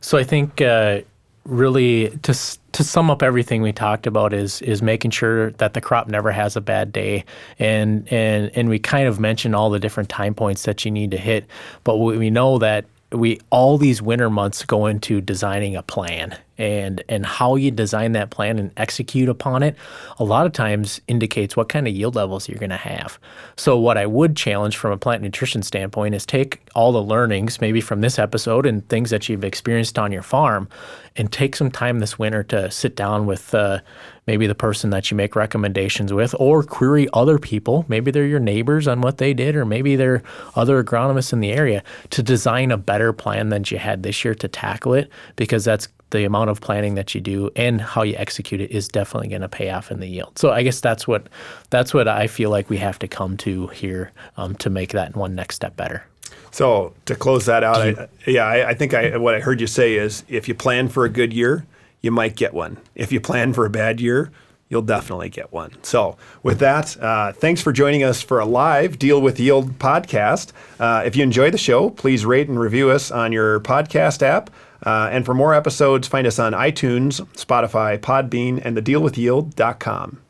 So I think uh, really to to sum up everything we talked about is is making sure that the crop never has a bad day. And and and we kind of mentioned all the different time points that you need to hit but we know that we all these winter months go into designing a plan and and how you design that plan and execute upon it a lot of times indicates what kind of yield levels you're going to have. So what i would challenge from a plant nutrition standpoint is take all the learnings maybe from this episode and things that you've experienced on your farm and take some time this winter to sit down with uh, maybe the person that you make recommendations with or query other people. Maybe they're your neighbors on what they did or maybe they're other agronomists in the area to design a better plan than you had this year to tackle it because that's the amount of planning that you do and how you execute it is definitely going to pay off in the yield. So I guess that's what that's what I feel like we have to come to here um, to make that one next step better. So to close that out, I, yeah, I, I think I, what I heard you say is if you plan for a good year, you might get one. If you plan for a bad year, you'll definitely get one. So, with that, uh, thanks for joining us for a live Deal with Yield podcast. Uh, if you enjoy the show, please rate and review us on your podcast app. Uh, and for more episodes, find us on iTunes, Spotify, Podbean, and thedealwithyield.com.